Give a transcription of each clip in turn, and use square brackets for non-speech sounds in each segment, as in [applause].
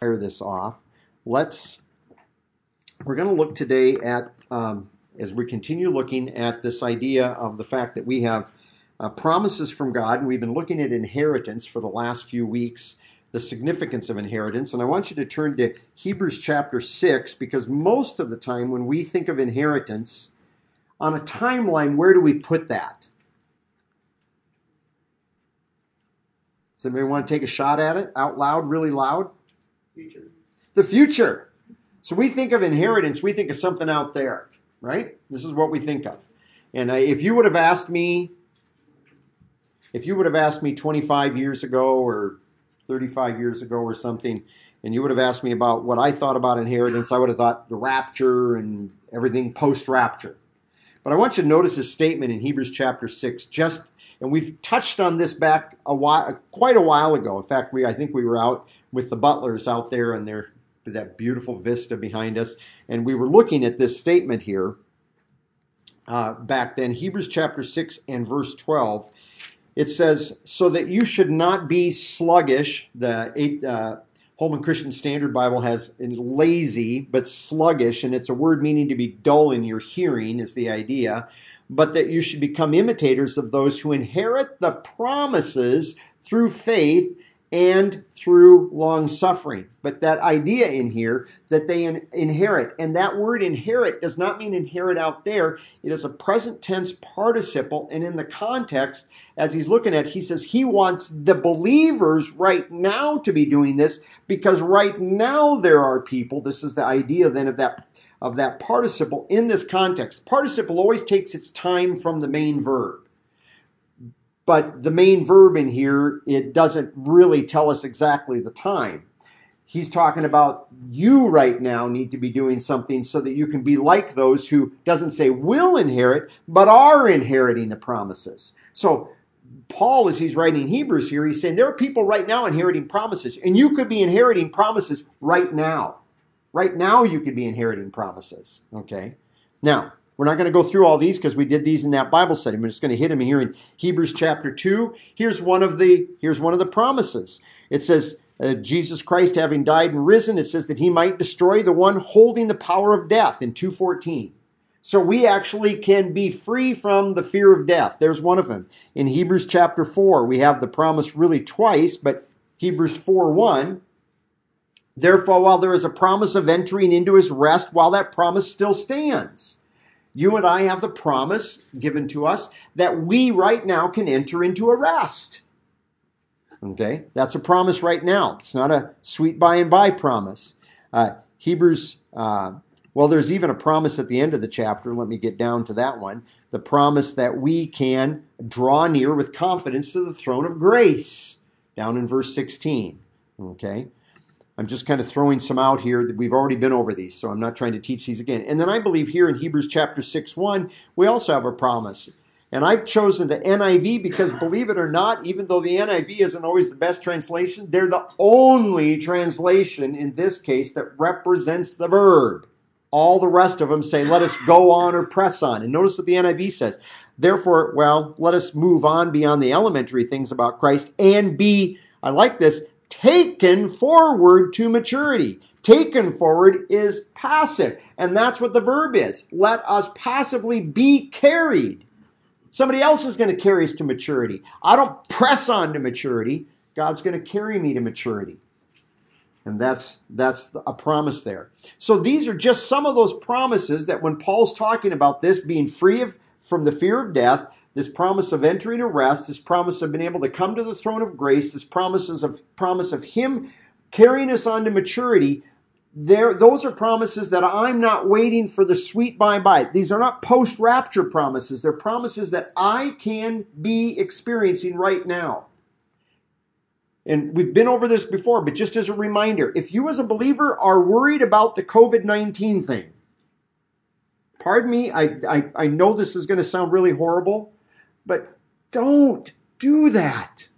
fire this off, let's we're going to look today at um, as we continue looking at this idea of the fact that we have uh, promises from God, and we've been looking at inheritance for the last few weeks, the significance of inheritance. And I want you to turn to Hebrews chapter 6, because most of the time when we think of inheritance, on a timeline, where do we put that? Does anybody want to take a shot at it out loud, really loud? Future. The future. So we think of inheritance, we think of something out there, right? This is what we think of. And if you would have asked me, if you would have asked me 25 years ago or 35 years ago or something, and you would have asked me about what I thought about inheritance, I would have thought the rapture and everything post rapture. But I want you to notice this statement in Hebrews chapter 6, just and we've touched on this back a while, quite a while ago. In fact, we I think we were out with the butlers out there and their that beautiful vista behind us, and we were looking at this statement here uh, back then, Hebrews chapter six and verse twelve. It says, "So that you should not be sluggish." The eight, uh, Holman Christian Standard Bible has lazy but sluggish, and it's a word meaning to be dull in your hearing. Is the idea but that you should become imitators of those who inherit the promises through faith and through long suffering. But that idea in here that they in, inherit, and that word inherit does not mean inherit out there. It is a present tense participle, and in the context, as he's looking at, he says he wants the believers right now to be doing this because right now there are people. This is the idea then of that of that participle in this context. Participle always takes its time from the main verb. But the main verb in here, it doesn't really tell us exactly the time. He's talking about you right now need to be doing something so that you can be like those who doesn't say will inherit, but are inheriting the promises. So Paul, as he's writing Hebrews here, he's saying there are people right now inheriting promises, and you could be inheriting promises right now. Right now, you could be inheriting promises. Okay. Now, we're not going to go through all these because we did these in that Bible study. We're just going to hit them here in Hebrews chapter two. Here's one of the here's one of the promises. It says uh, Jesus Christ having died and risen. It says that he might destroy the one holding the power of death in two fourteen. So we actually can be free from the fear of death. There's one of them. In Hebrews chapter 4, we have the promise really twice, but Hebrews 4 1 Therefore, while there is a promise of entering into his rest, while that promise still stands, you and I have the promise given to us that we right now can enter into a rest. Okay, that's a promise right now. It's not a sweet by and by promise. Uh, Hebrews, uh, well, there's even a promise at the end of the chapter. Let me get down to that one. The promise that we can draw near with confidence to the throne of grace, down in verse 16. Okay, I'm just kind of throwing some out here that we've already been over these, so I'm not trying to teach these again. And then I believe here in Hebrews chapter 6 1, we also have a promise. And I've chosen the NIV because, believe it or not, even though the NIV isn't always the best translation, they're the only translation in this case that represents the verb. All the rest of them say, let us go on or press on. And notice what the NIV says. Therefore, well, let us move on beyond the elementary things about Christ and be, I like this, taken forward to maturity. Taken forward is passive, and that's what the verb is. Let us passively be carried. Somebody else is going to carry us to maturity. I don't press on to maturity. God's going to carry me to maturity. And that's that's a promise there. So these are just some of those promises that when Paul's talking about this being free of from the fear of death, this promise of entering a rest, this promise of being able to come to the throne of grace, this promises of promise of Him carrying us on to maturity. There, those are promises that I'm not waiting for the sweet by by. These are not post rapture promises. They're promises that I can be experiencing right now. And we've been over this before, but just as a reminder, if you as a believer are worried about the COVID 19 thing, pardon me, I, I, I know this is going to sound really horrible, but don't do that.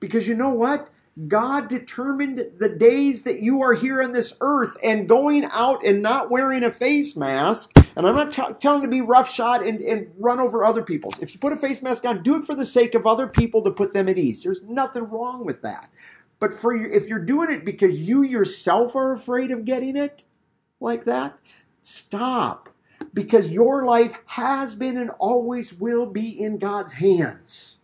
Because you know what? God determined the days that you are here on this earth and going out and not wearing a face mask. And I'm not t- telling to be roughshod and, and run over other people's. If you put a face mask on, do it for the sake of other people to put them at ease. There's nothing wrong with that. But for you, if you're doing it because you yourself are afraid of getting it like that, stop. Because your life has been and always will be in God's hands.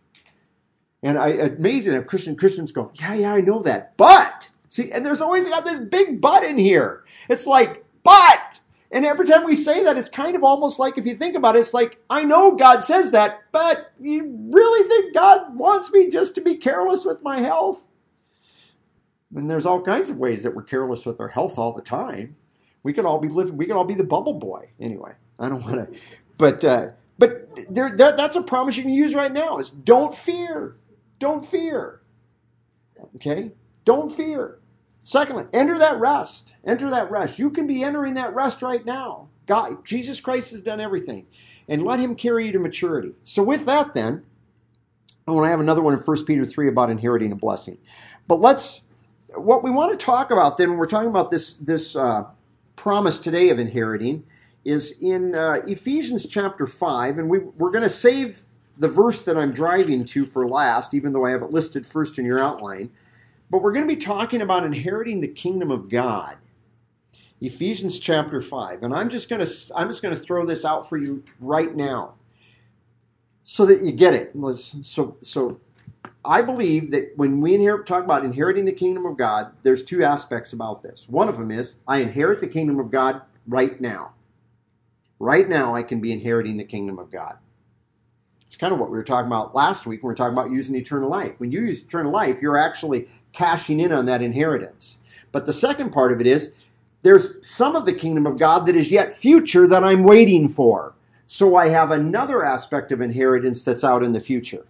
And I amazing if Christian Christians go, yeah, yeah, I know that. But see, and there's always got this big but in here. It's like, but and every time we say that, it's kind of almost like if you think about it, it's like, I know God says that, but you really think God wants me just to be careless with my health? And there's all kinds of ways that we're careless with our health all the time. We could all be living, we could all be the bubble boy. Anyway, I don't want to, but, uh, but there, that, that's a promise you can use right now is don't fear. Don't fear. Okay? Don't fear. Secondly, enter that rest. Enter that rest. You can be entering that rest right now. God, Jesus Christ has done everything. And let him carry you to maturity. So with that then, I want to have another one in 1 Peter 3 about inheriting a blessing. But let's what we want to talk about then when we're talking about this this uh, promise today of inheriting is in uh, Ephesians chapter 5 and we, we're going to save the verse that I'm driving to for last even though I have it listed first in your outline but we're going to be talking about inheriting the kingdom of God. Ephesians chapter 5. And I'm just going to I'm just going to throw this out for you right now so that you get it. So so I believe that when we inherit, talk about inheriting the kingdom of God, there's two aspects about this. One of them is I inherit the kingdom of God right now. Right now, I can be inheriting the kingdom of God. It's kind of what we were talking about last week when we were talking about using eternal life. When you use eternal life, you're actually cashing in on that inheritance. But the second part of it is there's some of the kingdom of God that is yet future that I'm waiting for. So I have another aspect of inheritance that's out in the future.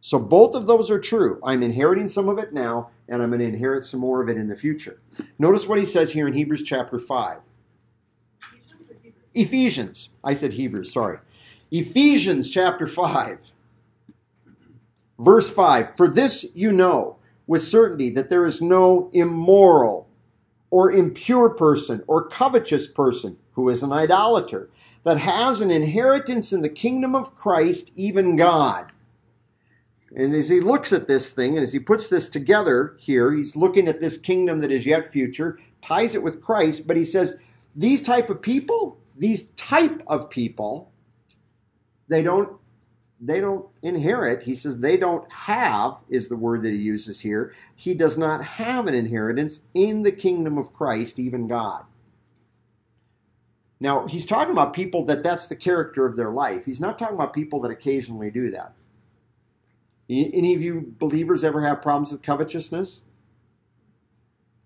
So both of those are true. I'm inheriting some of it now, and I'm going to inherit some more of it in the future. Notice what he says here in Hebrews chapter 5. Ephesians. I said Hebrews, sorry. Ephesians chapter 5. Verse 5 For this you know with certainty that there is no immoral or impure person or covetous person who is an idolater that has an inheritance in the kingdom of Christ, even God. And as he looks at this thing, and as he puts this together here, he's looking at this kingdom that is yet future, ties it with Christ, but he says, these type of people, these type of people, they don't they don't inherit. He says they don't have, is the word that he uses here. He does not have an inheritance in the kingdom of Christ, even God. Now, he's talking about people that that's the character of their life. He's not talking about people that occasionally do that. Any of you believers ever have problems with covetousness?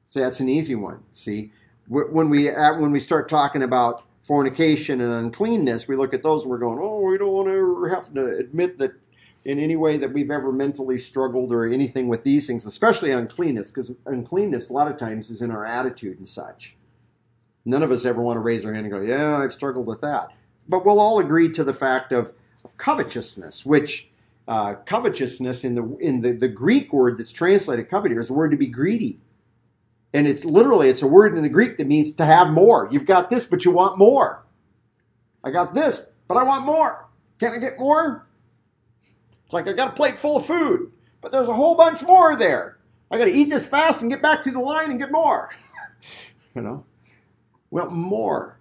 So that's an easy one. See, when we when we start talking about fornication and uncleanness, we look at those and we're going, oh, we don't want to ever have to admit that in any way that we've ever mentally struggled or anything with these things, especially uncleanness, because uncleanness a lot of times is in our attitude and such. None of us ever want to raise our hand and go, yeah, I've struggled with that. But we'll all agree to the fact of, of covetousness, which uh, covetousness in the in the, the Greek word that's translated covet is the word to be greedy. And it's literally, it's a word in the Greek that means to have more. You've got this, but you want more. I got this, but I want more. Can I get more? It's like I got a plate full of food, but there's a whole bunch more there. I got to eat this fast and get back to the line and get more. [laughs] you know? Well, more.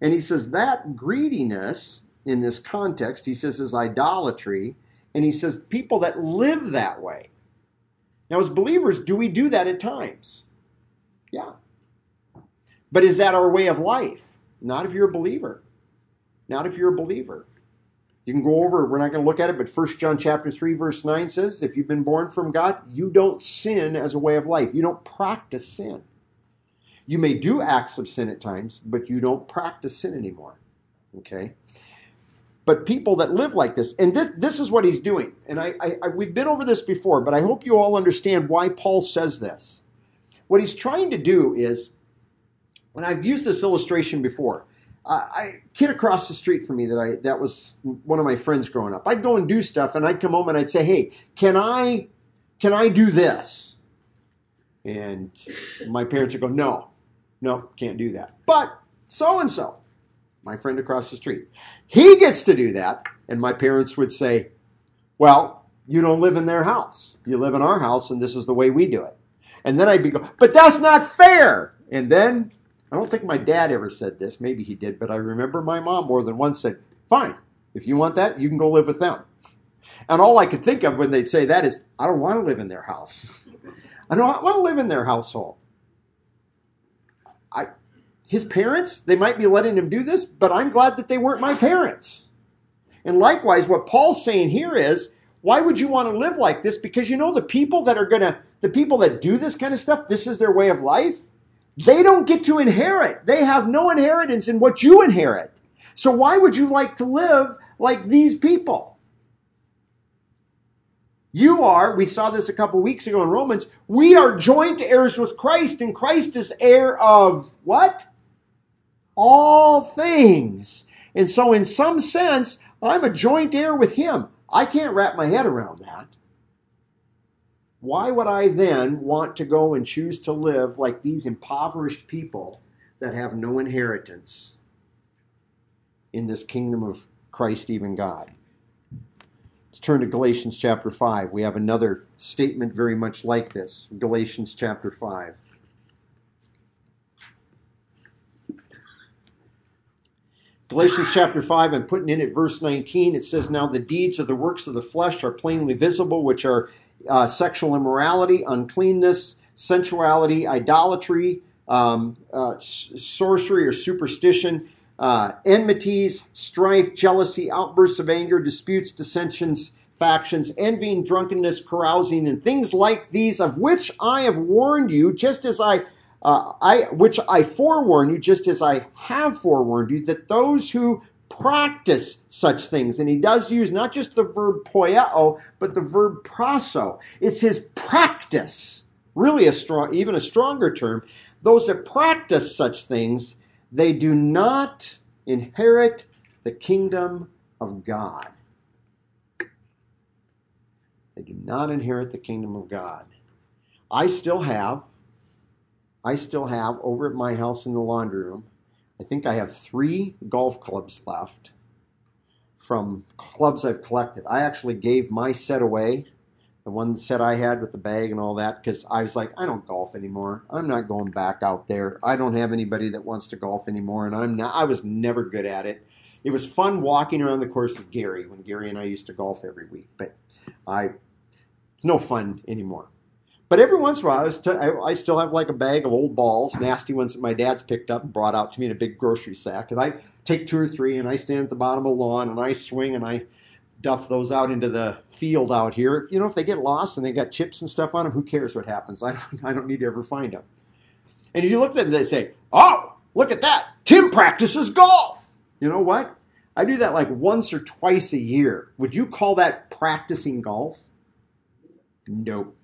And he says that greediness in this context, he says, is idolatry. And he says people that live that way. Now, as believers, do we do that at times? Yeah. But is that our way of life? Not if you're a believer. Not if you're a believer. You can go over, we're not going to look at it, but 1 John chapter 3 verse 9 says, if you've been born from God, you don't sin as a way of life. You don't practice sin. You may do acts of sin at times, but you don't practice sin anymore. Okay? But people that live like this, and this, this is what he's doing. And I, I, I we've been over this before, but I hope you all understand why Paul says this. What he's trying to do is, when I've used this illustration before, uh, I kid across the street from me that I that was one of my friends growing up. I'd go and do stuff, and I'd come home and I'd say, "Hey, can I can I do this?" And my parents would go, "No, no, can't do that." But so and so, my friend across the street, he gets to do that, and my parents would say, "Well, you don't live in their house. You live in our house, and this is the way we do it." And then I'd be going, but that's not fair. And then I don't think my dad ever said this. Maybe he did, but I remember my mom more than once said, fine, if you want that, you can go live with them. And all I could think of when they'd say that is, I don't want to live in their house. [laughs] I don't want to live in their household. His parents, they might be letting him do this, but I'm glad that they weren't my parents. And likewise, what Paul's saying here is, why would you want to live like this? Because you know the people that are going to, the people that do this kind of stuff, this is their way of life. They don't get to inherit. They have no inheritance in what you inherit. So why would you like to live like these people? You are, we saw this a couple weeks ago in Romans, we are joint heirs with Christ, and Christ is heir of what? All things. And so, in some sense, I'm a joint heir with him. I can't wrap my head around that. Why would I then want to go and choose to live like these impoverished people that have no inheritance in this kingdom of Christ, even God? Let's turn to Galatians chapter 5. We have another statement very much like this. Galatians chapter 5. Galatians chapter 5, I'm putting in at verse 19. It says, Now the deeds of the works of the flesh are plainly visible, which are uh, sexual immorality, uncleanness, sensuality, idolatry, um, uh, sorcery or superstition, uh, enmities, strife, jealousy, outbursts of anger, disputes, dissensions, factions, envying, drunkenness, carousing, and things like these, of which I have warned you, just as I uh, I, which I forewarn you, just as I have forewarned you, that those who practice such things, and he does use not just the verb poieo, but the verb prasso. It's his practice, really a strong, even a stronger term. Those that practice such things, they do not inherit the kingdom of God. They do not inherit the kingdom of God. I still have I still have over at my house in the laundry room, I think I have three golf clubs left from clubs I've collected. I actually gave my set away, the one set I had with the bag and all that, because I was like, I don't golf anymore. I'm not going back out there. I don't have anybody that wants to golf anymore, and I'm not. I was never good at it. It was fun walking around the course with Gary when Gary and I used to golf every week, but I it's no fun anymore. But every once in a while, I, was t- I, I still have like a bag of old balls, nasty ones that my dad's picked up and brought out to me in a big grocery sack. And I take two or three and I stand at the bottom of the lawn and I swing and I duff those out into the field out here. You know, if they get lost and they got chips and stuff on them, who cares what happens? [laughs] I don't, I don't need to ever find them. And if you look at them, they say, oh, look at that. Tim practices golf. You know what? I do that like once or twice a year. Would you call that practicing golf? Nope.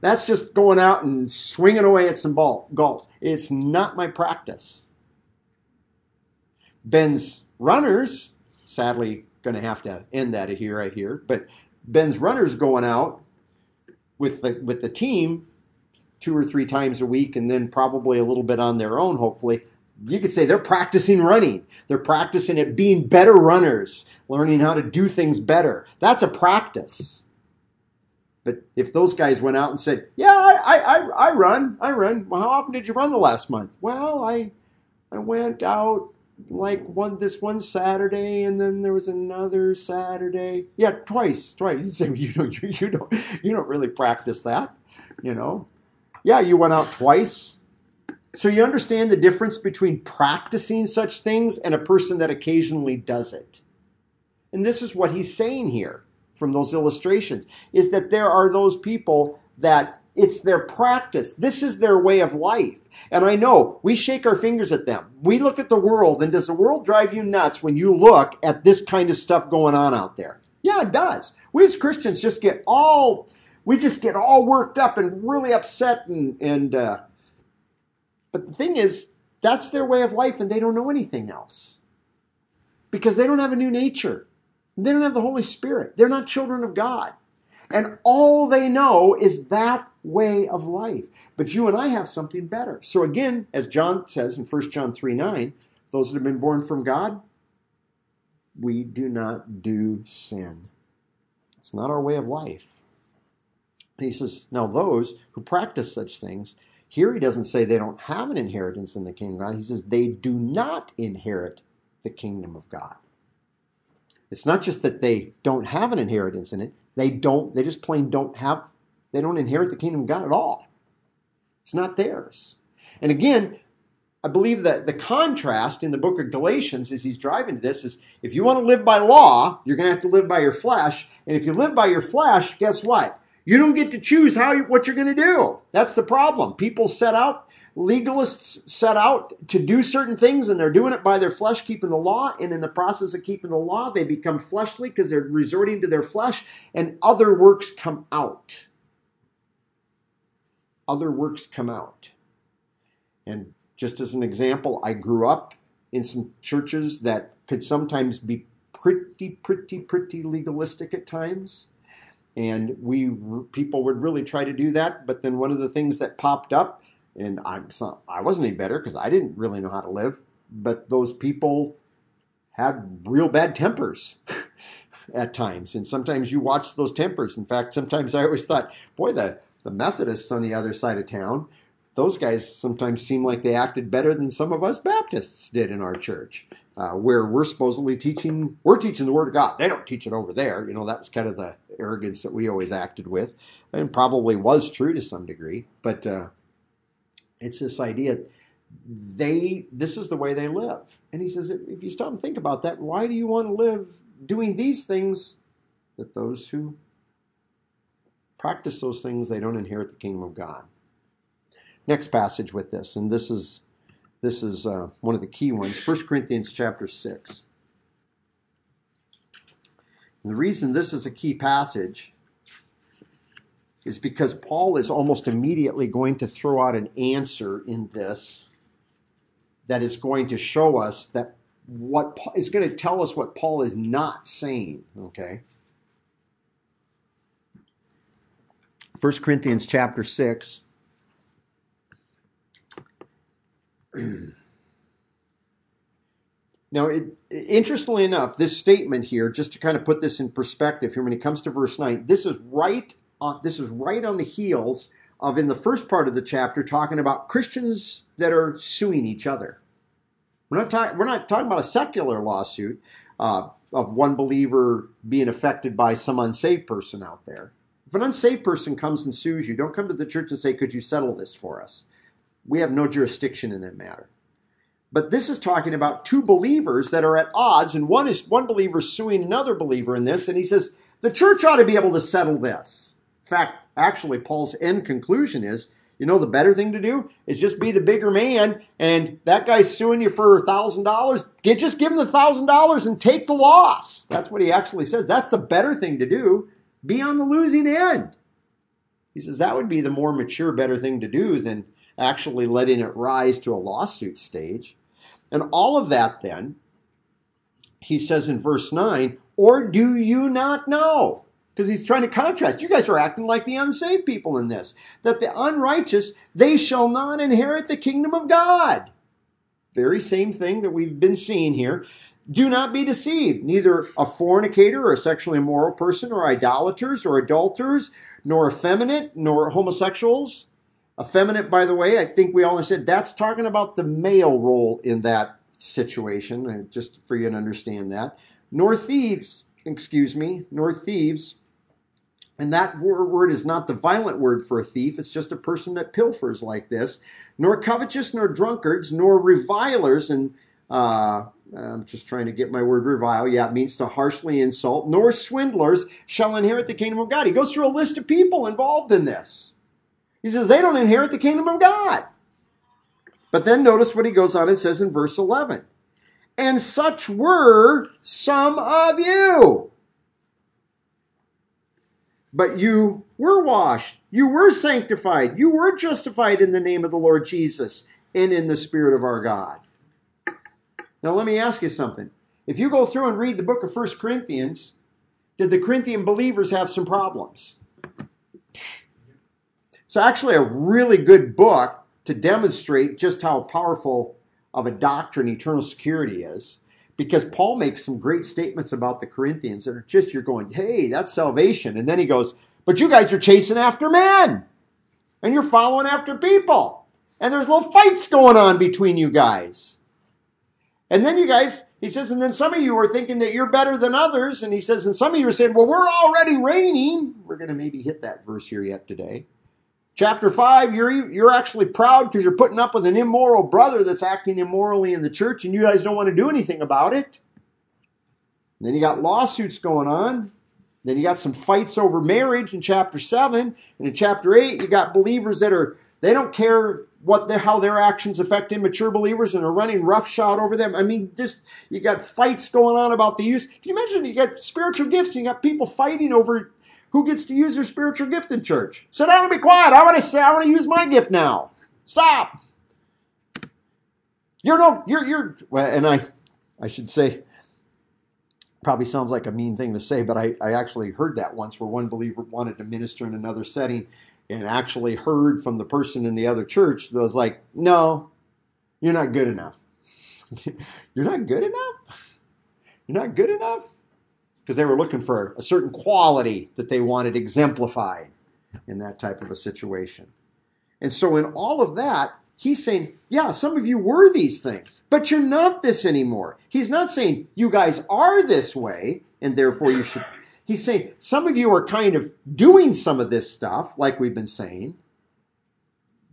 That's just going out and swinging away at some ball, golf. It's not my practice. Ben's runners, sadly, going to have to end that here, I hear, but Ben's runners going out with the, with the team two or three times a week and then probably a little bit on their own, hopefully. You could say they're practicing running. They're practicing at being better runners, learning how to do things better. That's a practice. But if those guys went out and said, "Yeah, I, I, I run, I run," well, how often did you run the last month? Well, I, I went out like one this one Saturday, and then there was another Saturday. Yeah, twice, twice. [laughs] You say you don't, you, you don't, you don't really practice that, you know. Yeah, you went out twice. So you understand the difference between practicing such things and a person that occasionally does it. And this is what he's saying here from those illustrations is that there are those people that it's their practice. This is their way of life. And I know we shake our fingers at them. We look at the world, and does the world drive you nuts when you look at this kind of stuff going on out there? Yeah, it does. We as Christians just get all we just get all worked up and really upset and and uh, but the thing is that's their way of life and they don't know anything else because they don't have a new nature they don't have the Holy Spirit. They're not children of God. And all they know is that way of life. But you and I have something better. So again, as John says in 1 John 3 9, those that have been born from God, we do not do sin. It's not our way of life. he says, now those who practice such things, here he doesn't say they don't have an inheritance in the kingdom of God. He says they do not inherit the kingdom of God. It's not just that they don't have an inheritance in it, they don't, they just plain don't have, they don't inherit the kingdom of God at all. It's not theirs. And again, I believe that the contrast in the book of Galatians as he's driving to this is if you want to live by law, you're going to have to live by your flesh. And if you live by your flesh, guess what? You don't get to choose how what you're going to do. That's the problem. People set out, legalists set out to do certain things and they're doing it by their flesh, keeping the law. And in the process of keeping the law, they become fleshly because they're resorting to their flesh and other works come out. Other works come out. And just as an example, I grew up in some churches that could sometimes be pretty, pretty, pretty legalistic at times. And we people would really try to do that, but then one of the things that popped up, and I'm I wasn't any better because I didn't really know how to live, but those people had real bad tempers [laughs] at times, and sometimes you watch those tempers. In fact, sometimes I always thought, boy, the the Methodists on the other side of town those guys sometimes seem like they acted better than some of us Baptists did in our church, uh, where we're supposedly teaching, we're teaching the Word of God. They don't teach it over there. You know, that's kind of the arrogance that we always acted with, and probably was true to some degree. But uh, it's this idea they this is the way they live, and he says if you stop and think about that, why do you want to live doing these things that those who practice those things they don't inherit the kingdom of God? next passage with this, and this is this is uh, one of the key ones. 1 Corinthians chapter six. And the reason this is a key passage is because Paul is almost immediately going to throw out an answer in this that is going to show us that what is going to tell us what Paul is not saying. Okay. 1 Corinthians chapter 6 [clears throat] now, it, interestingly enough, this statement here, just to kind of put this in perspective here, when it comes to verse nine, this is right on this is right on the heels of in the first part of the chapter talking about Christians that are suing each other. We're not talking. We're not talking about a secular lawsuit uh, of one believer being affected by some unsaved person out there. If an unsaved person comes and sues you, don't come to the church and say, "Could you settle this for us?" we have no jurisdiction in that matter. But this is talking about two believers that are at odds, and one is one believer suing another believer in this, and he says the church ought to be able to settle this. Fact, actually, Paul's end conclusion is, you know, the better thing to do is just be the bigger man, and that guy's suing you for thousand dollars. Get just give him the thousand dollars and take the loss. That's what he actually says. That's the better thing to do. Be on the losing end. He says that would be the more mature, better thing to do than actually letting it rise to a lawsuit stage. And all of that, then, he says in verse 9, or do you not know? Because he's trying to contrast. You guys are acting like the unsaved people in this. That the unrighteous, they shall not inherit the kingdom of God. Very same thing that we've been seeing here. Do not be deceived. Neither a fornicator or a sexually immoral person or idolaters or adulterers, nor effeminate, nor homosexuals, Effeminate, by the way, I think we all said that's talking about the male role in that situation, just for you to understand that. Nor thieves, excuse me, nor thieves. And that word is not the violent word for a thief, it's just a person that pilfers like this. Nor covetous, nor drunkards, nor revilers, and uh, I'm just trying to get my word revile. Yeah, it means to harshly insult, nor swindlers shall inherit the kingdom of God. He goes through a list of people involved in this. He says they don't inherit the kingdom of God. But then notice what he goes on and says in verse 11. And such were some of you. But you were washed, you were sanctified, you were justified in the name of the Lord Jesus and in the Spirit of our God. Now, let me ask you something. If you go through and read the book of First Corinthians, did the Corinthian believers have some problems? It's actually a really good book to demonstrate just how powerful of a doctrine eternal security is. Because Paul makes some great statements about the Corinthians that are just, you're going, hey, that's salvation. And then he goes, But you guys are chasing after men. And you're following after people. And there's little fights going on between you guys. And then you guys, he says, and then some of you are thinking that you're better than others. And he says, and some of you are saying, well, we're already reigning. We're going to maybe hit that verse here yet today. Chapter 5, you're, you're actually proud because you're putting up with an immoral brother that's acting immorally in the church, and you guys don't want to do anything about it. And then you got lawsuits going on. Then you got some fights over marriage in chapter 7. And in chapter 8, you got believers that are, they don't care what their, how their actions affect immature believers and are running roughshod over them. I mean, just you got fights going on about the use. Can you imagine? You got spiritual gifts, and you got people fighting over who gets to use their spiritual gift in church. Sit down and be quiet. I want to say I want to use my gift now. Stop. You're no, you're you're. And I, I should say, probably sounds like a mean thing to say, but I, I actually heard that once where one believer wanted to minister in another setting and actually heard from the person in the other church that was like, no, you're not good enough. [laughs] you're not good enough? You're not good enough? Because they were looking for a certain quality that they wanted exemplified in that type of a situation. And so, in all of that, he's saying, yeah, some of you were these things, but you're not this anymore. He's not saying you guys are this way, and therefore you should He's saying some of you are kind of doing some of this stuff, like we've been saying.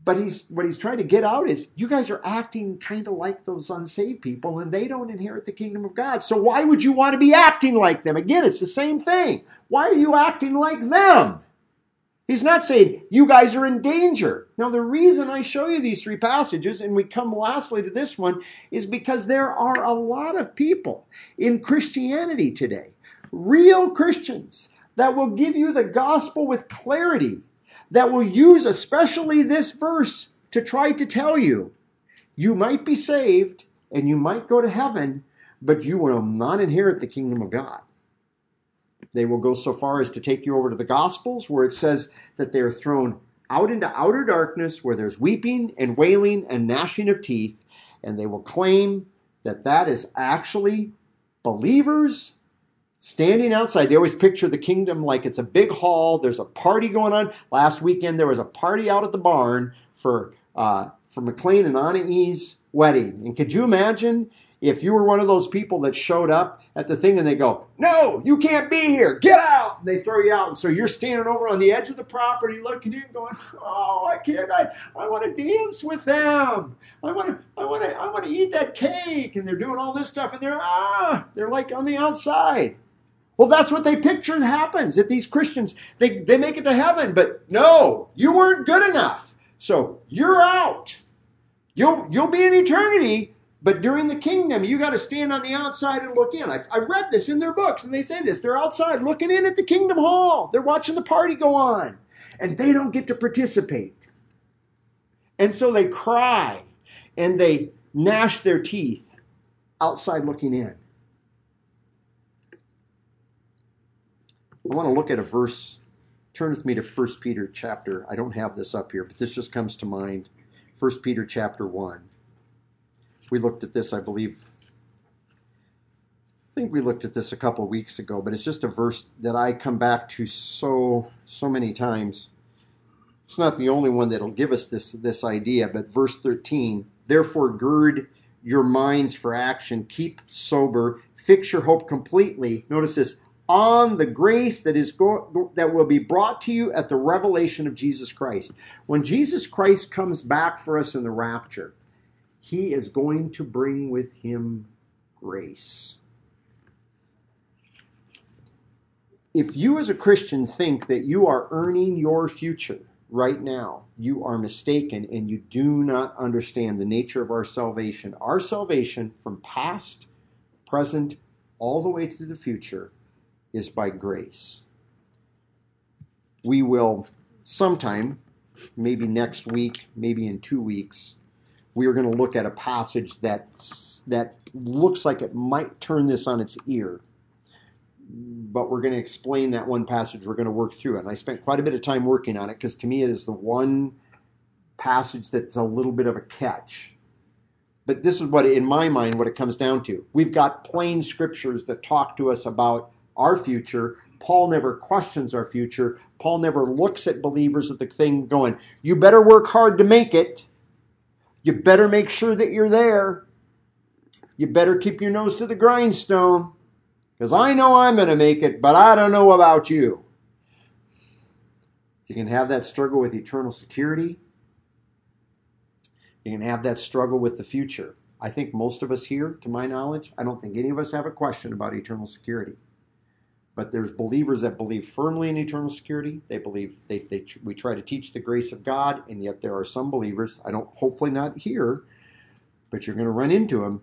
But he's what he's trying to get out is you guys are acting kind of like those unsaved people, and they don't inherit the kingdom of God. So why would you want to be acting like them? Again, it's the same thing. Why are you acting like them? He's not saying you guys are in danger. Now, the reason I show you these three passages, and we come lastly to this one, is because there are a lot of people in Christianity today real Christians that will give you the gospel with clarity, that will use especially this verse to try to tell you you might be saved and you might go to heaven, but you will not inherit the kingdom of God. They will go so far as to take you over to the Gospels where it says that they are thrown out into outer darkness where there's weeping and wailing and gnashing of teeth, and they will claim that that is actually believers standing outside. They always picture the kingdom like it's a big hall. There's a party going on. Last weekend there was a party out at the barn for uh, for McLean and Anna E's wedding. And could you imagine if you were one of those people that showed up at the thing and they go, "No, you can't be here. Get out!" And they throw you out, and so you're standing over on the edge of the property, looking in, going, "Oh, I can't. I, I want to dance with them. I want to. I want to. I want to eat that cake." And they're doing all this stuff, and they're ah, they're like on the outside. Well, that's what they picture happens that these Christians, they, they make it to heaven, but no, you weren't good enough. So you're out. You'll, you'll be in eternity, but during the kingdom, you got to stand on the outside and look in. I, I read this in their books, and they say this. They're outside looking in at the kingdom hall. They're watching the party go on, and they don't get to participate. And so they cry and they gnash their teeth outside looking in. I want to look at a verse. Turn with me to 1 Peter chapter. I don't have this up here, but this just comes to mind. 1 Peter chapter 1. We looked at this, I believe. I think we looked at this a couple weeks ago, but it's just a verse that I come back to so so many times. It's not the only one that'll give us this this idea, but verse 13, therefore gird your minds for action, keep sober, fix your hope completely. Notice this, on the grace that is go- that will be brought to you at the revelation of Jesus Christ. When Jesus Christ comes back for us in the rapture, he is going to bring with him grace. If you as a Christian think that you are earning your future right now, you are mistaken and you do not understand the nature of our salvation. Our salvation from past, present, all the way to the future is by grace. We will sometime, maybe next week, maybe in two weeks, we are going to look at a passage that that looks like it might turn this on its ear. But we're going to explain that one passage. We're going to work through it. And I spent quite a bit of time working on it because to me it is the one passage that's a little bit of a catch. But this is what, in my mind, what it comes down to. We've got plain scriptures that talk to us about our future Paul never questions our future. Paul never looks at believers at the thing going, you better work hard to make it. You better make sure that you're there. You better keep your nose to the grindstone because I know I'm going to make it, but I don't know about you. You can have that struggle with eternal security. You can have that struggle with the future. I think most of us here, to my knowledge, I don't think any of us have a question about eternal security. But there's believers that believe firmly in eternal security. They believe they, they we try to teach the grace of God, and yet there are some believers. I don't, hopefully not here, but you're going to run into them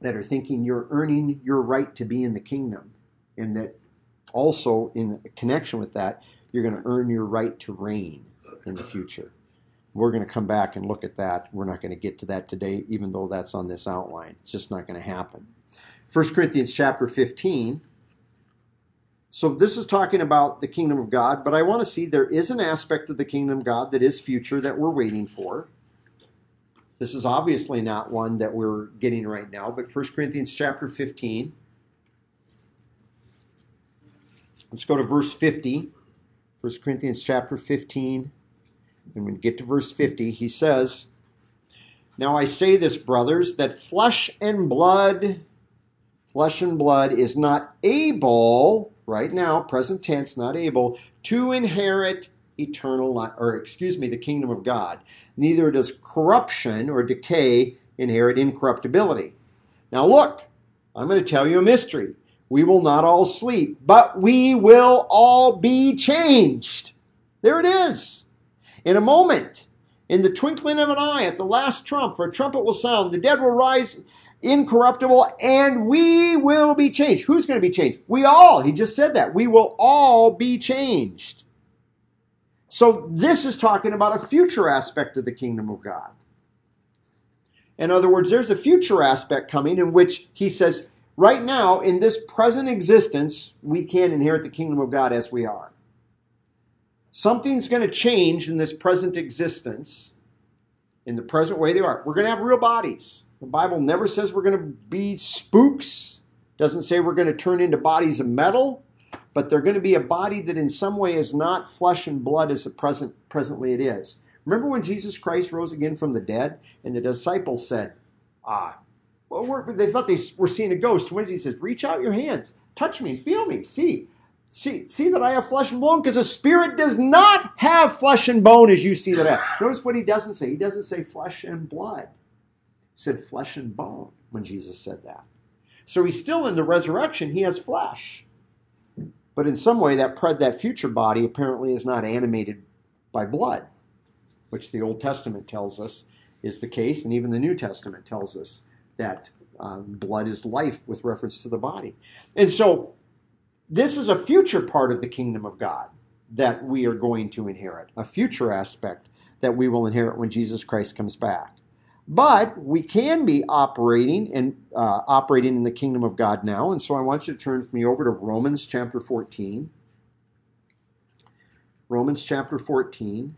that are thinking you're earning your right to be in the kingdom, and that also in connection with that, you're going to earn your right to reign in the future. We're going to come back and look at that. We're not going to get to that today, even though that's on this outline. It's just not going to happen. 1 Corinthians chapter 15. So this is talking about the kingdom of God, but I want to see there is an aspect of the kingdom of God that is future that we're waiting for. This is obviously not one that we're getting right now, but 1 Corinthians chapter 15. Let's go to verse 50. 1 Corinthians chapter 15. And when we get to verse 50, he says, Now I say this, brothers, that flesh and blood, flesh and blood is not able, right now, present tense, not able, to inherit eternal life, or excuse me, the kingdom of God. Neither does corruption or decay inherit incorruptibility. Now look, I'm going to tell you a mystery. We will not all sleep, but we will all be changed. There it is in a moment, in the twinkling of an eye, at the last trump, for a trumpet will sound, the dead will rise incorruptible, and we will be changed. Who's going to be changed? We all. He just said that. We will all be changed. So this is talking about a future aspect of the kingdom of God. In other words, there's a future aspect coming in which he says, right now, in this present existence, we can't inherit the kingdom of God as we are. Something's going to change in this present existence, in the present way they are. We're going to have real bodies. The Bible never says we're going to be spooks, doesn't say we're going to turn into bodies of metal, but they're going to be a body that in some way is not flesh and blood as the present presently it is. Remember when Jesus Christ rose again from the dead, and the disciples said, "Ah, well, they thought they were seeing a ghost." When he says, "Reach out your hands, touch me, feel me, see." See, see that I have flesh and bone? Because a spirit does not have flesh and bone as you see that. Notice what he doesn't say. He doesn't say flesh and blood. Said flesh and bone when Jesus said that. So he's still in the resurrection. He has flesh. But in some way, that, that future body apparently is not animated by blood, which the Old Testament tells us is the case, and even the New Testament tells us that uh, blood is life with reference to the body. And so this is a future part of the kingdom of God that we are going to inherit, a future aspect that we will inherit when Jesus Christ comes back. But we can be operating and uh, operating in the kingdom of God now, and so I want you to turn with me over to Romans chapter 14. Romans chapter 14.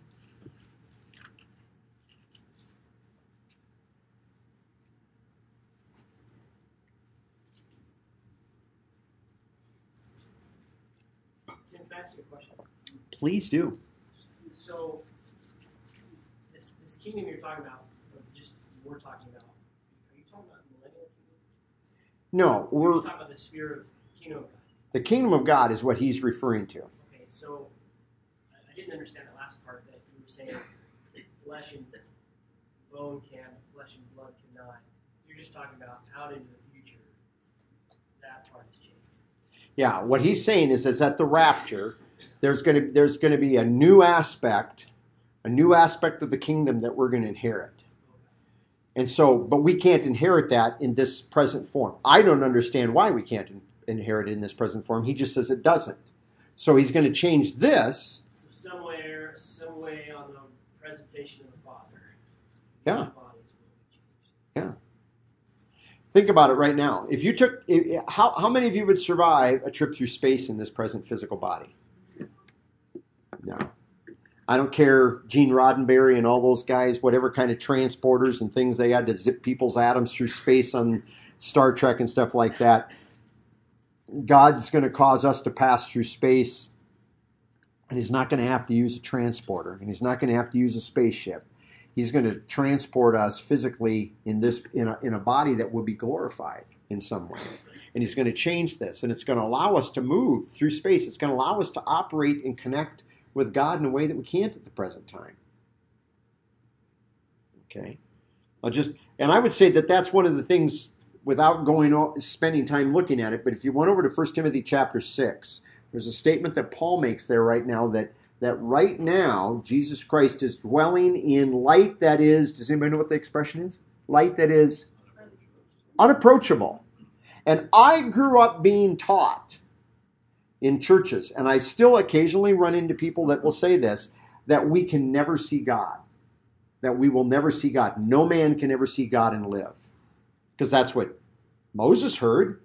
ask you a question? Please do. So, this, this kingdom you're talking about, just we're talking about, are you talking about millennial kingdom? No, we're talking about the spirit of kingdom of God. The kingdom of God is what he's referring to. Okay, so I didn't understand the last part that you were saying flesh and bone can, flesh and blood cannot. You're just talking about out into the future. That part is changed. Yeah, what he's saying is, is at the rapture, there's going to there's going to be a new aspect, a new aspect of the kingdom that we're going to inherit. And so, but we can't inherit that in this present form. I don't understand why we can't inherit it in this present form. He just says it doesn't. So he's going to change this. So somewhere, some way on the presentation of the Father. Yeah. Yeah. Think about it right now. If you took, how, how many of you would survive a trip through space in this present physical body? No. I don't care, Gene Roddenberry and all those guys, whatever kind of transporters and things they had to zip people's atoms through space on Star Trek and stuff like that. God's going to cause us to pass through space, and He's not going to have to use a transporter, and He's not going to have to use a spaceship. He's going to transport us physically in this in a, in a body that will be glorified in some way. And he's going to change this, and it's going to allow us to move through space. It's going to allow us to operate and connect with God in a way that we can't at the present time. Okay, I'll just and I would say that that's one of the things without going spending time looking at it. But if you went over to 1 Timothy chapter six, there's a statement that Paul makes there right now that that right now Jesus Christ is dwelling in light that is, does anybody know what the expression is? Light that is unapproachable. And I grew up being taught in churches, and I still occasionally run into people that will say this that we can never see God, that we will never see God. No man can ever see God and live. Because that's what Moses heard.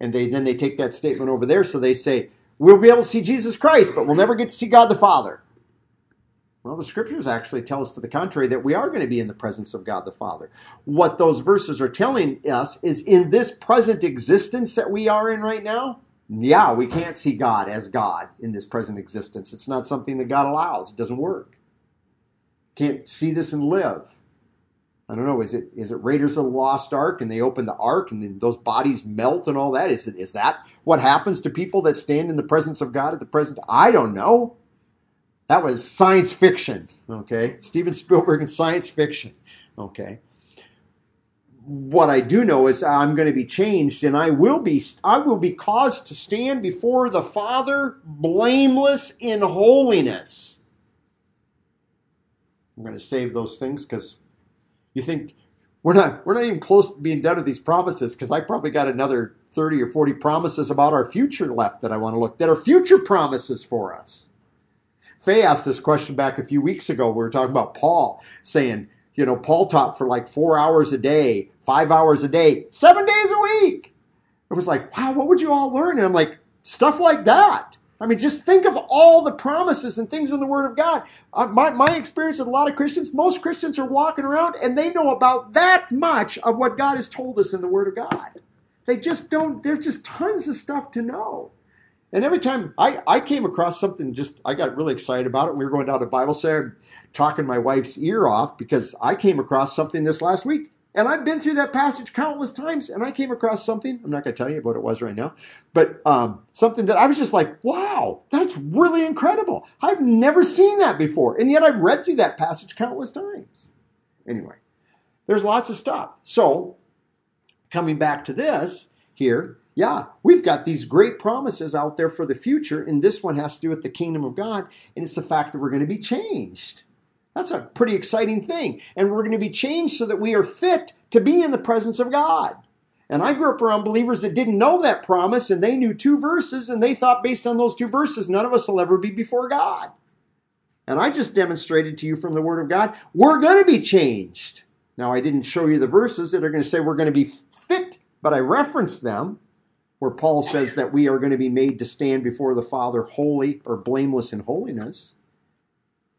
And they then they take that statement over there, so they say, We'll be able to see Jesus Christ, but we'll never get to see God the Father. Well, the scriptures actually tell us to the contrary that we are going to be in the presence of God the Father. What those verses are telling us is in this present existence that we are in right now, yeah, we can't see God as God in this present existence. It's not something that God allows. It doesn't work. Can't see this and live. I don't know. Is it is it Raiders of the Lost Ark and they open the ark and then those bodies melt and all that? Is it is that what happens to people that stand in the presence of God at the present? I don't know. That was science fiction. Okay, Steven Spielberg and science fiction. Okay. What I do know is I'm going to be changed and I will be I will be caused to stand before the Father blameless in holiness. I'm going to save those things because you think we're not we're not even close to being done with these promises because I probably got another 30 or 40 promises about our future left that I want to look that are future promises for us. Faye asked this question back a few weeks ago. We were talking about Paul saying, you know, Paul taught for like four hours a day, five hours a day, seven days a week. It was like, wow, what would you all learn? And I'm like, stuff like that. I mean, just think of all the promises and things in the Word of God. Uh, my, my experience with a lot of Christians, most Christians are walking around and they know about that much of what God has told us in the Word of God. They just don't, there's just tons of stuff to know. And every time I, I came across something, just I got really excited about it. We were going down to Bible study, talking my wife's ear off because I came across something this last week and I've been through that passage countless times, and I came across something. I'm not going to tell you what it was right now, but um, something that I was just like, wow, that's really incredible. I've never seen that before. And yet I've read through that passage countless times. Anyway, there's lots of stuff. So, coming back to this here, yeah, we've got these great promises out there for the future, and this one has to do with the kingdom of God, and it's the fact that we're going to be changed. That's a pretty exciting thing. And we're going to be changed so that we are fit to be in the presence of God. And I grew up around believers that didn't know that promise and they knew two verses and they thought based on those two verses, none of us will ever be before God. And I just demonstrated to you from the Word of God, we're going to be changed. Now, I didn't show you the verses that are going to say we're going to be fit, but I referenced them where Paul says that we are going to be made to stand before the Father holy or blameless in holiness.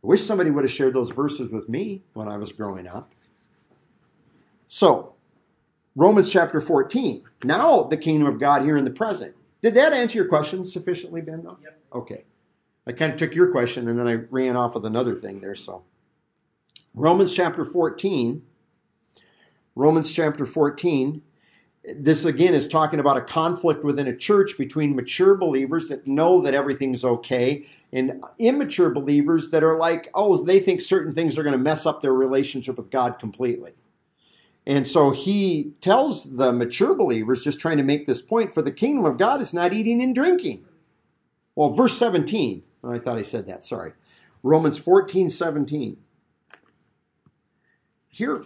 I wish somebody would have shared those verses with me when I was growing up. So, Romans chapter 14. Now, the kingdom of God here in the present. Did that answer your question sufficiently, Ben? Yep. Okay. I kind of took your question and then I ran off with another thing there. So, Romans chapter 14. Romans chapter 14 this again is talking about a conflict within a church between mature believers that know that everything's okay and immature believers that are like, oh, they think certain things are going to mess up their relationship with God completely. And so he tells the mature believers, just trying to make this point, for the kingdom of God is not eating and drinking. Well, verse 17. I thought I said that, sorry. Romans 14, 17. Here,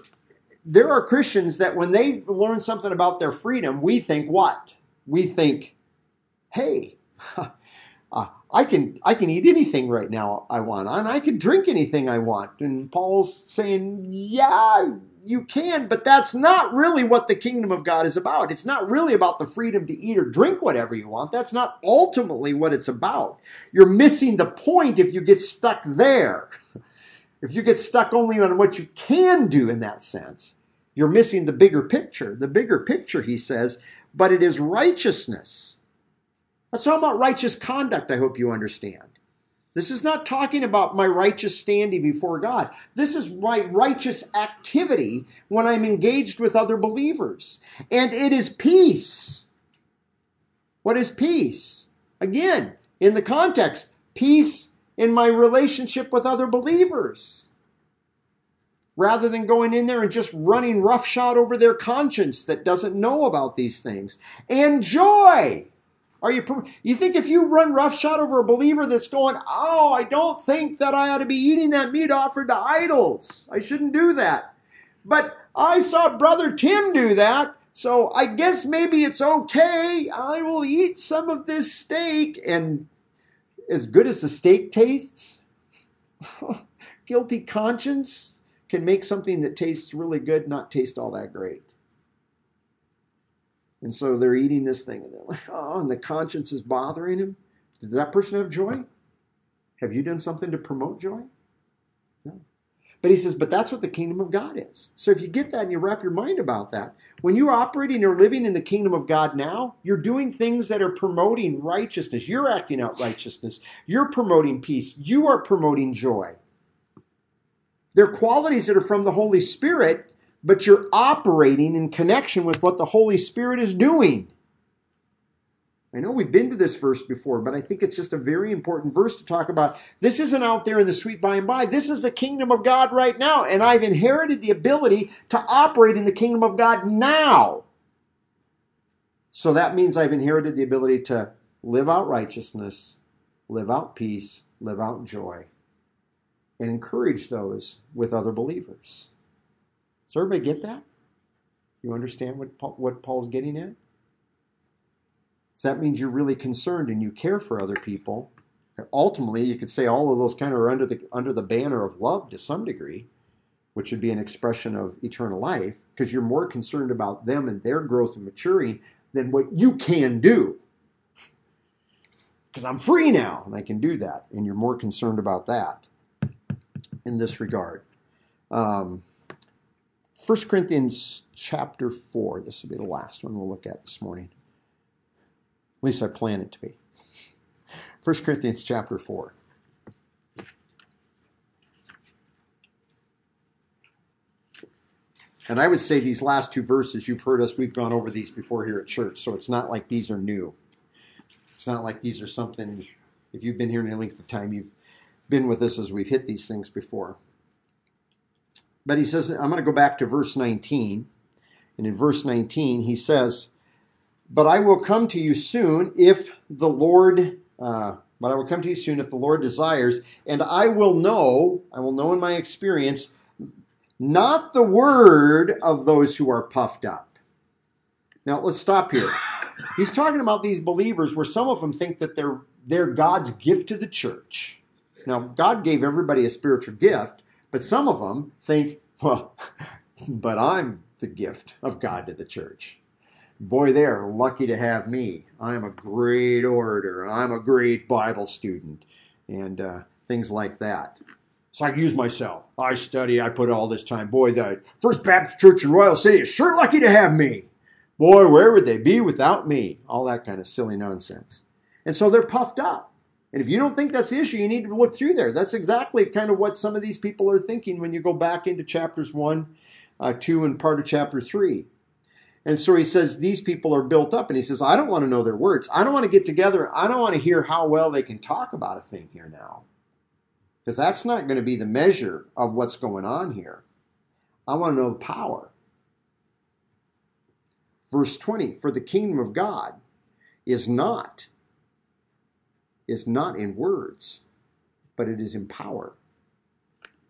there are Christians that when they learn something about their freedom, we think what? We think, hey, [laughs] uh, I can I can eat anything right now I want, and I can drink anything I want. And Paul's saying, yeah, you can, but that's not really what the kingdom of God is about. It's not really about the freedom to eat or drink whatever you want. That's not ultimately what it's about. You're missing the point if you get stuck there. If you get stuck only on what you can do in that sense, you're missing the bigger picture. The bigger picture, he says, but it is righteousness. That's talking about righteous conduct, I hope you understand. This is not talking about my righteous standing before God. This is my righteous activity when I'm engaged with other believers. And it is peace. What is peace? Again, in the context, peace in my relationship with other believers. Rather than going in there and just running roughshod over their conscience that doesn't know about these things. And joy. Are you you think if you run roughshod over a believer that's going, "Oh, I don't think that I ought to be eating that meat offered to idols. I shouldn't do that." But I saw brother Tim do that, so I guess maybe it's okay. I will eat some of this steak and as good as the steak tastes, [laughs] guilty conscience can make something that tastes really good not taste all that great. And so they're eating this thing and they're like, [laughs] oh, and the conscience is bothering him. Did that person have joy? Have you done something to promote joy? But he says, but that's what the kingdom of God is. So if you get that and you wrap your mind about that, when you're operating or living in the kingdom of God now, you're doing things that are promoting righteousness. You're acting out righteousness. You're promoting peace. You are promoting joy. They're qualities that are from the Holy Spirit but you're operating in connection with what the Holy Spirit is doing. I know we've been to this verse before, but I think it's just a very important verse to talk about. This isn't out there in the sweet by and by. This is the kingdom of God right now, and I've inherited the ability to operate in the kingdom of God now. So that means I've inherited the ability to live out righteousness, live out peace, live out joy, and encourage those with other believers. Does everybody get that? You understand what Paul, what Paul's getting at? So that means you're really concerned and you care for other people. Ultimately, you could say all of those kind of are under the under the banner of love to some degree, which would be an expression of eternal life, because you're more concerned about them and their growth and maturing than what you can do. Because I'm free now and I can do that, and you're more concerned about that in this regard. Um, 1 Corinthians chapter 4. This will be the last one we'll look at this morning. At least I plan it to be. 1 Corinthians chapter 4. And I would say these last two verses, you've heard us, we've gone over these before here at church, so it's not like these are new. It's not like these are something, if you've been here any length of time, you've been with us as we've hit these things before. But he says, I'm going to go back to verse 19. And in verse 19, he says, But I will come to you soon if the Lord, uh, but I will come to you soon if the Lord desires, and I will know, I will know in my experience, not the word of those who are puffed up. Now let's stop here. He's talking about these believers where some of them think that they're, they're God's gift to the church. Now, God gave everybody a spiritual gift, but some of them think, well, [laughs] but I'm the gift of God to the church. Boy, they're lucky to have me. I'm a great orator. I'm a great Bible student, and uh, things like that. So I can use myself. I study. I put all this time. Boy, the First Baptist Church in Royal City is sure lucky to have me. Boy, where would they be without me? All that kind of silly nonsense. And so they're puffed up. And if you don't think that's the issue, you need to look through there. That's exactly kind of what some of these people are thinking when you go back into chapters 1, uh, 2, and part of chapter 3. And so he says these people are built up, and he says, I don't want to know their words. I don't want to get together. I don't want to hear how well they can talk about a thing here now. Because that's not going to be the measure of what's going on here. I want to know the power. Verse 20 For the kingdom of God is not is not in words, but it is in power.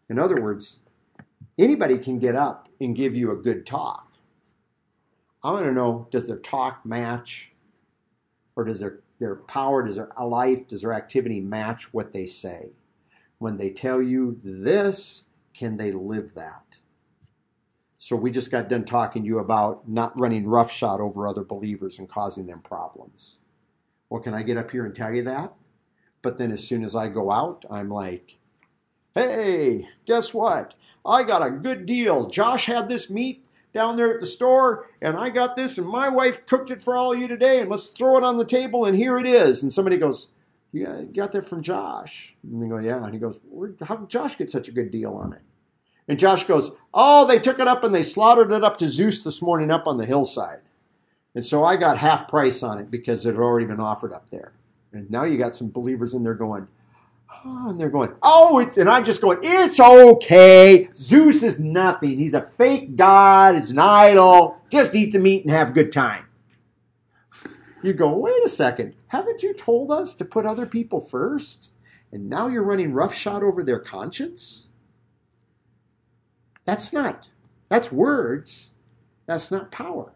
In other words, anybody can get up and give you a good talk. I want to know does their talk match? Or does their, their power, does their uh, life, does their activity match what they say? When they tell you this, can they live that? So we just got done talking to you about not running roughshod over other believers and causing them problems. Well, can I get up here and tell you that? But then as soon as I go out, I'm like, hey, guess what? I got a good deal. Josh had this meat down there at the store, and I got this, and my wife cooked it for all of you today, and let's throw it on the table, and here it is. And somebody goes, You got that from Josh? And they go, Yeah. And he goes, How did Josh get such a good deal on it? And Josh goes, Oh, they took it up and they slaughtered it up to Zeus this morning up on the hillside. And so I got half price on it because it had already been offered up there. And now you got some believers in there going, Oh, and they're going, oh, it's, and I'm just going, it's okay. Zeus is nothing. He's a fake god. He's an idol. Just eat the meat and have a good time. You go, wait a second. Haven't you told us to put other people first? And now you're running roughshod over their conscience? That's not, that's words. That's not power.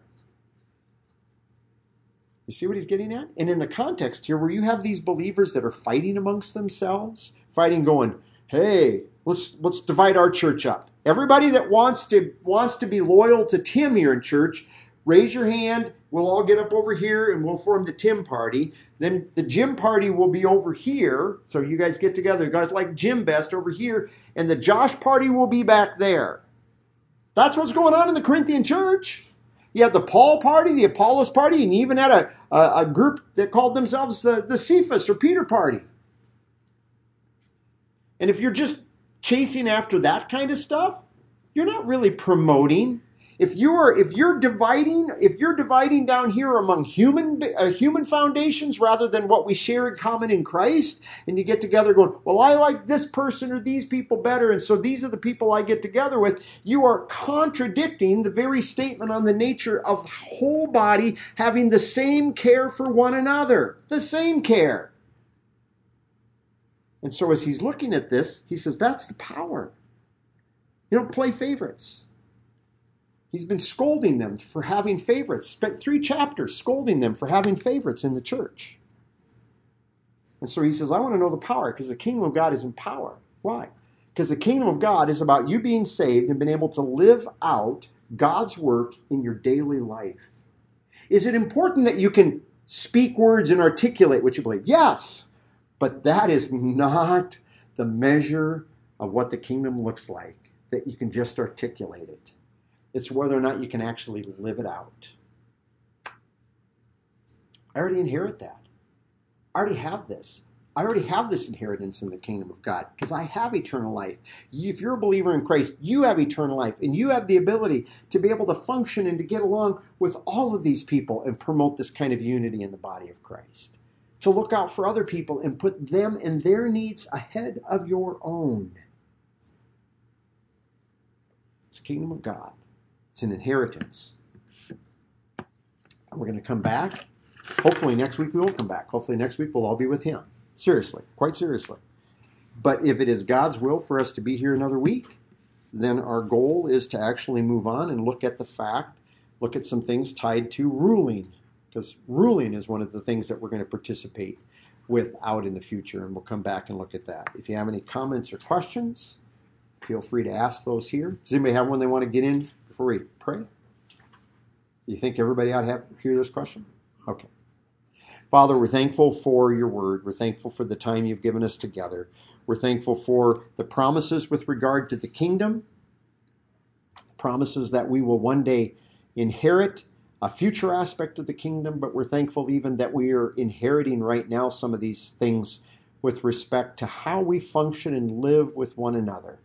You see what he's getting at? And in the context here, where you have these believers that are fighting amongst themselves, fighting, going, "Hey, let's let's divide our church up." Everybody that wants to wants to be loyal to Tim here in church, raise your hand. We'll all get up over here and we'll form the Tim party. Then the Jim party will be over here. So you guys get together. You guys like Jim best over here, and the Josh party will be back there. That's what's going on in the Corinthian church. You had the Paul party, the Apollos party, and you even had a, a, a group that called themselves the, the Cephas or Peter party. And if you're just chasing after that kind of stuff, you're not really promoting if you're if you're dividing if you're dividing down here among human uh, human foundations rather than what we share in common in Christ and you get together going well I like this person or these people better and so these are the people I get together with you are contradicting the very statement on the nature of whole body having the same care for one another. The same care. And so as he's looking at this he says that's the power. You don't play favorites He's been scolding them for having favorites, spent three chapters scolding them for having favorites in the church. And so he says, I want to know the power because the kingdom of God is in power. Why? Because the kingdom of God is about you being saved and being able to live out God's work in your daily life. Is it important that you can speak words and articulate what you believe? Yes, but that is not the measure of what the kingdom looks like, that you can just articulate it. It's whether or not you can actually live it out. I already inherit that. I already have this. I already have this inheritance in the kingdom of God because I have eternal life. If you're a believer in Christ, you have eternal life and you have the ability to be able to function and to get along with all of these people and promote this kind of unity in the body of Christ. To look out for other people and put them and their needs ahead of your own. It's the kingdom of God. It's an inheritance. we're going to come back. Hopefully, next week we won't come back. Hopefully, next week we'll all be with Him. Seriously, quite seriously. But if it is God's will for us to be here another week, then our goal is to actually move on and look at the fact, look at some things tied to ruling, because ruling is one of the things that we're going to participate with out in the future, and we'll come back and look at that. If you have any comments or questions, feel free to ask those here. Does anybody have one they want to get in before we pray? You think everybody ought to have, hear this question? Okay. Father, we're thankful for your word. We're thankful for the time you've given us together. We're thankful for the promises with regard to the kingdom, promises that we will one day inherit a future aspect of the kingdom, but we're thankful even that we are inheriting right now some of these things with respect to how we function and live with one another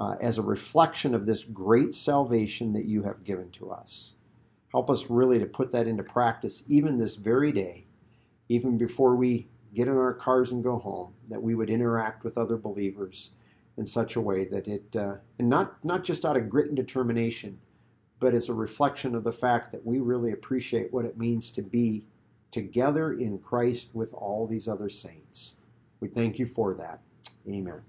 uh, as a reflection of this great salvation that you have given to us. Help us really to put that into practice even this very day, even before we get in our cars and go home, that we would interact with other believers in such a way that it, uh, and not, not just out of grit and determination, but as a reflection of the fact that we really appreciate what it means to be together in Christ with all these other saints. We thank you for that. Amen.